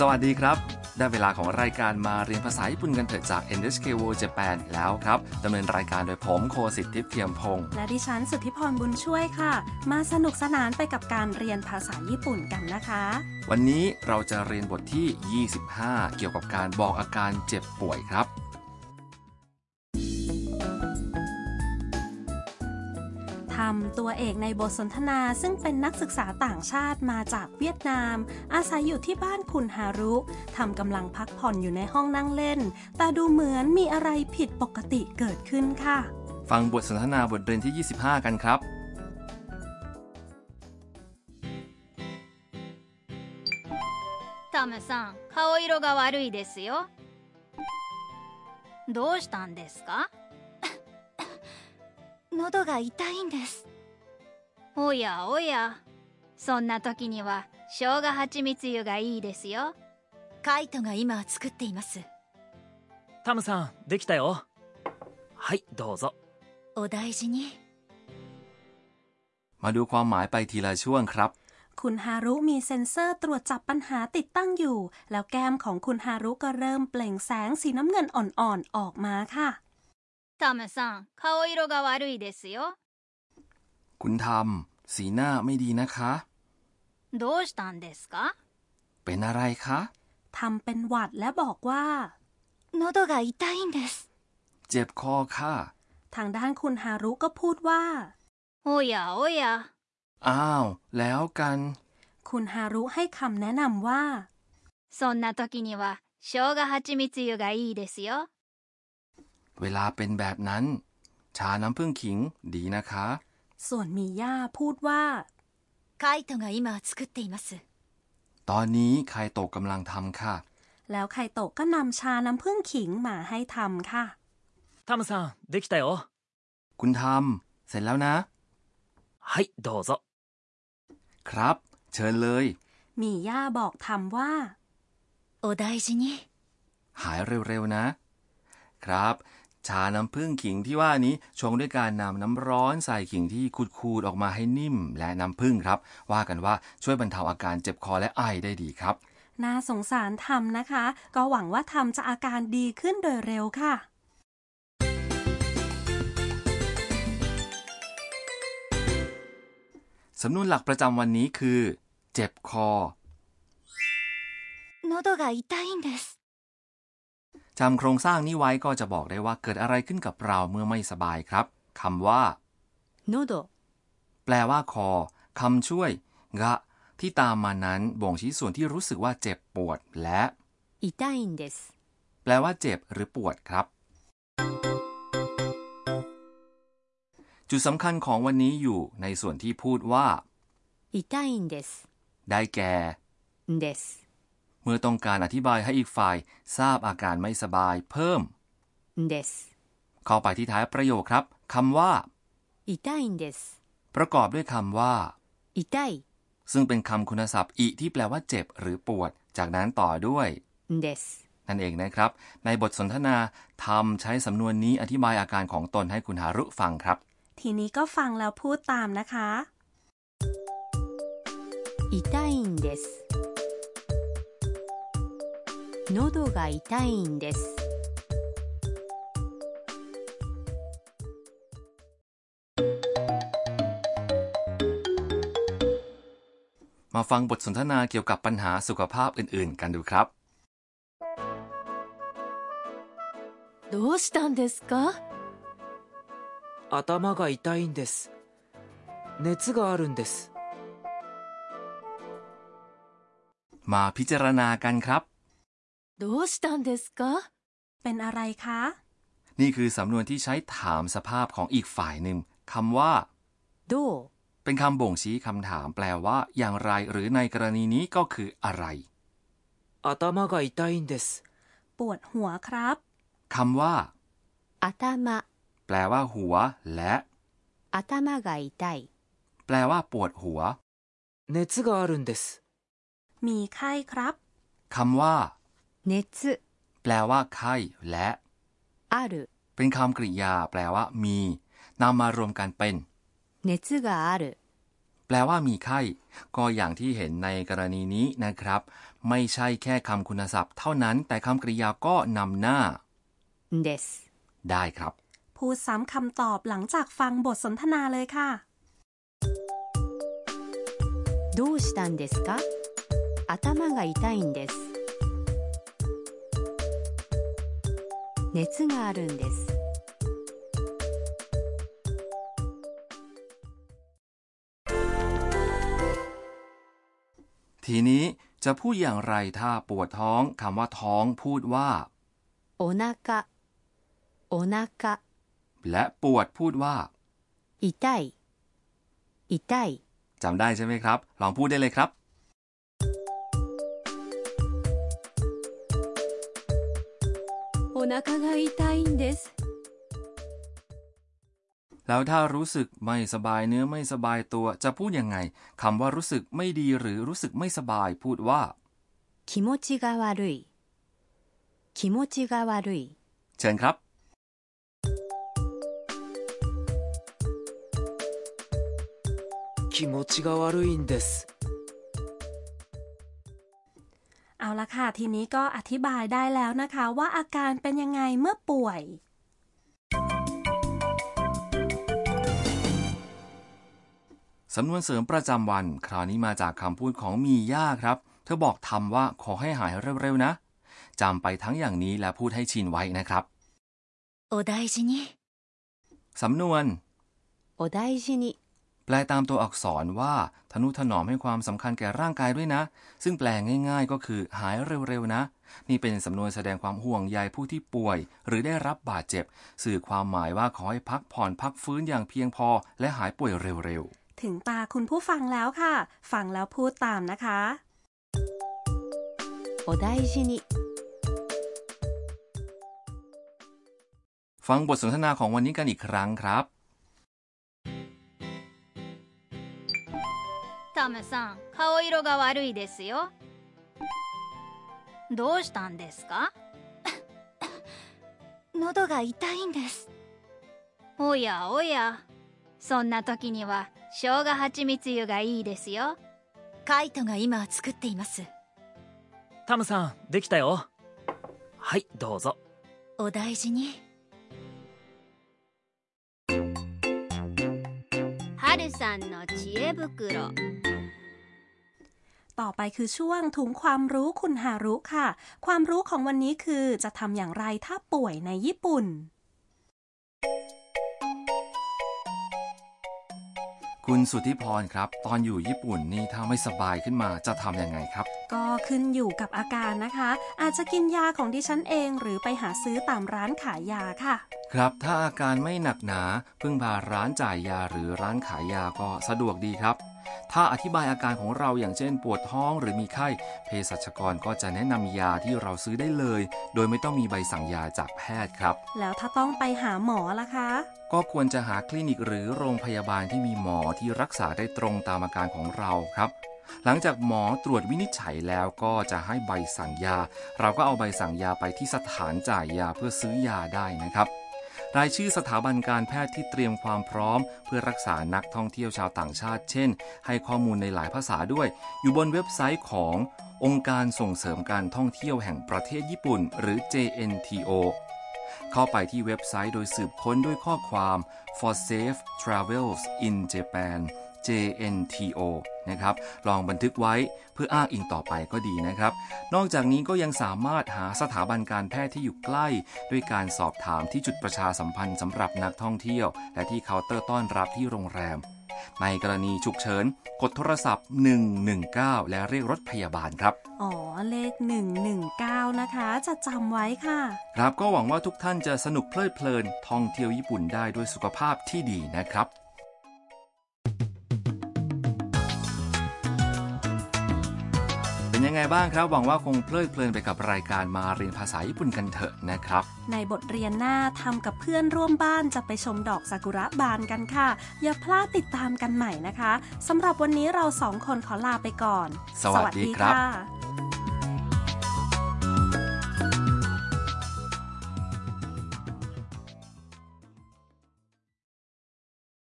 สวัสดีครับ ได้เวลาของรายการมาเรียนภาษาญี่ปุ่นกันเถอะจาก NHK World Japan แล้วครับดำเนินรายการโดยผมโคสิทธิ์ทิพย์เทียมพงศ์และดิฉันสุทธิพรบุญช่วยค่ะ มาสนุกสนานไปกับการเรียนภาษาญี่ปุ่นกันนะคะ วันนี้เราจะเรียนบทที่ 25 เกี่ยวกับการบอกอาการเจ็บป่วยครับำตัวเอกในบทสนทนาซึ่งเป็นนักศึกษาต่างชาติมาจากเวียดนาม อาศัยอยู่ที่บ้านคุณฮารุทำกำลังพักผ่อนอยู่ในห้องนั่งเล่น แต่ดูเหมือนมีอะไรผิดปกติเกิดขึ้นค่ะ ฟังบทสนทนาบทเรียนที่ 25 กันครับ タムさん顔色が悪いですよどうしたんですか 喉が痛いんですおやおやそんな時には生姜蜂蜜湯がいいですよカイトが今作っていますタムさんできたよはいどうぞお大事に มาดูความหมายไปทีละช่วงครับ คุณฮารุมีเซ็นเซอร์ตรวจจับปัญหาติดตั้งอยู่ แล้วแก้มของคุณฮารุก็เริ่มเปล่งแสงสีน้ำเงินอ่อนๆออกมาค่ะ タムさん顔色が悪いですよ คุณทำสีหน้าไม่ดีนะคะ どうしたんですか เป็นอะไรคะ ทำเป็นหวัดและบอกว่า 喉が痛いんです เจ็บคอค่ะ ทางด้านคุณฮารุก็พูดว่า おやおや อ้าว แล้วกัน คุณฮารุให้คำแนะนำว่า そんな時には生姜蜂蜜湯がいいですよ เวลาเป็นแบบนั้น ชาน้ำผึ้งขิงดีนะคะ ส่วนมีย่าพูดว่า カイトが今作っています ตอนนี้ใครโตกกำลังทำค่ะ แล้วไคโตะก็นำชาน้ำผึ้งขิงมาให้ทำค่ะ タムさんできたよ คุณทำเสร็จแล้วนะ はいどうぞ ครับ เชิญเลย มีย่าบอกทำว่า お大事に หายเร็วๆนะ ครับ ชาน้ำผึ้งขิงที่ว่านี้ชงด้วยการนำน้ำร้อนใส่ขิงที่ขูดๆออกมาให้นิ่ม และน้ำผึ้งครับ ว่ากันว่าช่วยบรรเทาอาการเจ็บคอและไอได้ดีครับ น่าสงสารทำนะคะ ก็หวังว่าทำจะอาการดีขึ้นโดยเร็วค่ะ สำนวนหลักประจำวันนี้คือ เจ็บคอ 喉が痛いんです จำโครงสร้างนี้ไว้ก็จะบอกได้ว่าเกิดอะไรขึ้นกับเราเมื่อไม่สบายครับคำว่าโนโดแปลว่าคอคำช่วยกะที่ตามมานั้นบ่งชี้ส่วนที่รู้สึกว่าเจ็บปวดและอิตายนเดสแปลว่าเจ็บหรือปวดครับ จุดสำคัญของวันนี้อยู่ในส่วนที่พูดว่าอิตายนเดสได้แก่เดส เมื่อต้องการอธิบายให้อีกฝ่าย ทราบอาการไม่สบายเพิ่ม です เข้าไปที่ท้ายประโยคครับคำว่า 痛いんです ประกอบด้วยคำว่า 痛い ซึ่งเป็นคำคุณศัพท์อิที่แปลว่าเจ็บหรือปวด จากนั้นต่อด้วย です นั่นเองนะครับ ในบทสนทนาทำใช้สำนวนนี้อธิบายอาการของตนให้คุณหารุฟังครับ ทีนี้ก็ฟังแล้วพูดตามนะคะ 痛いんです 喉が痛いんです มาฟังบทสนทนาเกี่ยวกับปัญหาสุขภาพอื่น ๆ กันดูครับ どうしたんですか頭が痛いんです熱があるんです มาพิจารณากันครับ どうしたんですか เป็นอะไรคะ นี่คือสำนวนที่ใช้ถามสภาพของอีกฝ่ายหนึ่งคำว่า どう เป็นคำบ่งชี้คำถาม แปลว่า อย่างไร หรือในกรณีนี้ก็คืออะไร 頭が痛いんです ปวดหัวครับ คำว่า 頭 แปลว่า หัว และ 頭が痛い แปลว่า ปวดหัว 熱があるんです มีไข้ครับ คำว่า 熱 แปลว่า ไข้ และ ある เป็นคำกริยา แปลว่า มีนำมารวมกันเป็น 熱がある แปล ลว่ามีไข้ ก็อย่างที่เห็นในกรณีนี้นะครับ ไม่ใช่แค่คำคุณศัพท์เท่านั้น แต่คำกริยาก็นำหน้า です ได้ครับ พูดซ้ำคำตอบหลังจากฟังบทสนทนาเลยค่ะ どうしたんですか頭が痛いんです 熱があるんです ทีนี้จะพูดอย่างไรถ้าปวดท้องคำว่าท้องพูดว่า お腹お腹 และปวดพูดว่า 痛い痛い จำได้ใช่ไหมครับ ลองพูดได้เลยครับ お腹が痛いんです แล้วถ้ารู้สึกไม่สบายเนื้อไม่สบายตัว จะพูดยังไงคำว่ารู้สึกไม่ดีหรือรู้สึกไม่สบาย พูดว่า 気持ちが悪い気持ちが悪い เชิญครับ 気持ちが悪いんです ละค่ะ ทีนี้ก็อธิบายได้แล้วนะคะว่าอาการเป็นยังไงเมื่อป่วย สำนวนเสริมประจำวัน คราวนี้มาจากคำพูดของมีย่าครับ เธอบอกทำว่าขอให้หายเร็วๆนะจำไปทั้งอย่างนี้และพูดให้ชินไว้นะครับโอไดจินิสำนวนโอไดจินิ แปลตามตัวอักษรว่าทนุถนอมให้ความสำคัญแก่ร่างกายด้วยนะ ซึ่งแปลง่าย ๆ ก็คือ หายเร็วๆนะ นี่เป็นสำนวนแสดงความห่วงใยผู้ที่ป่วย หรือได้รับบาดเจ็บ สื่อความหมายว่าขอให้พักผ่อนพักฟื้นอย่างเพียงพอ และหายป่วยเร็ว ถึงตาคุณผู้ฟังแล้วค่ะ ฟังแล้วพูดตามนะคะ お大事に ๆ ฟังบทสนทนาของวันนี้กันอีกครั้งครับ タムさん顔色が悪いですよ。どうしたんですか？喉が痛いんです。おやおや。そんな時には生姜蜂蜜湯がいいですよ。カイトが今作っています。タムさんできたよ。はいどうぞ。お大事に。春さんの知恵袋 ต่อไปคือช่วงถุงความรู้คุณฮารุค่ะ ความรู้ของวันนี้คือจะทำอย่างไรถ้าป่วยในญี่ปุ่น คุณสุทธิพรครับ ตอนอยู่ญี่ปุ่นนี่ถ้าไม่สบายขึ้นมาจะทำยังไงครับ ก็ขึ้นอยู่กับอาการนะคะ อาจจะกินยาของดิฉันเอง หรือไปหาซื้อตามร้านขายยาค่ะ ครับ ถ้าอาการไม่หนักหนาพึ่งพาร้านจ่ายยาหรือร้านขายยาก็สะดวกดีครับ ถ้าอธิบายอาการของเราอย่างเช่นปวดท้องหรือมีไข้ เภสัชกรก็จะแนะนำยาที่เราซื้อได้เลย โดยไม่ต้องมีใบสั่งยาจากแพทย์ครับ แล้วถ้าต้องไปหาหมอล่ะคะ ก็ควรจะหาคลินิกหรือโรงพยาบาลที่มีหมอที่รักษาได้ตรงตามอาการของเราครับหลังจากหมอตรวจวินิจฉัยแล้วก็จะให้ใบสั่งยา เราก็เอาใบสั่งยาไปที่สถานจ่ายยาเพื่อซื้อยาได้นะครับ รายชื่อสถาบันการแพทย์ที่เตรียมความพร้อม เพื่อรักษานักท่องเที่ยวชาวต่างชาติ เช่น ให้ข้อมูลในหลายภาษาด้วย อยู่บนเว็บไซต์ขององค์การส่งเสริมการท่องเที่ยวแห่งประเทศญี่ปุ่น หรือ JNTO เข้าไปที่เว็บไซต์โดยสืบค้นด้วยข้อความ for safe travels in Japan JNTO นะครับลองบันทึกไว้เพื่ออ้างอิงต่อไปก็ดีนะครับ นอกจากนี้ก็ยังสามารถหาสถาบันการแพทย์ที่อยู่ใกล้ ด้วยการสอบถามที่จุดประชาสัมพันธ์สำหรับนักท่องเที่ยว และที่เคาน์เตอร์ต้อนรับที่โรงแรม ในกรณีฉุกเฉิน กดโทรศัพท์ 119 และเรียกรถพยาบาลครับอ๋อ เลข 119 นะคะ จะจำไว้ค่ะ ครับก็หวังว่าทุกท่านจะสนุกเพลิดเพลินท่องเที่ยวญี่ปุ่นได้ด้วยสุขภาพที่ดีนะครับ ยังไงบ้างครับ หวังว่าคงเพลิดเพลินไปกับรายการมาเรียนภาษาญี่ปุ่นกันเถอะนะครับ ในบทเรียนหน้าทำกับเพื่อนร่วมบ้านจะไปชมดอกซากุระบานกันค่ะ อย่าพลาดติดตามกันใหม่นะคะสำหรับวันนี้เราสองคนขอลาไปก่อน สวัสดีครับค่ะ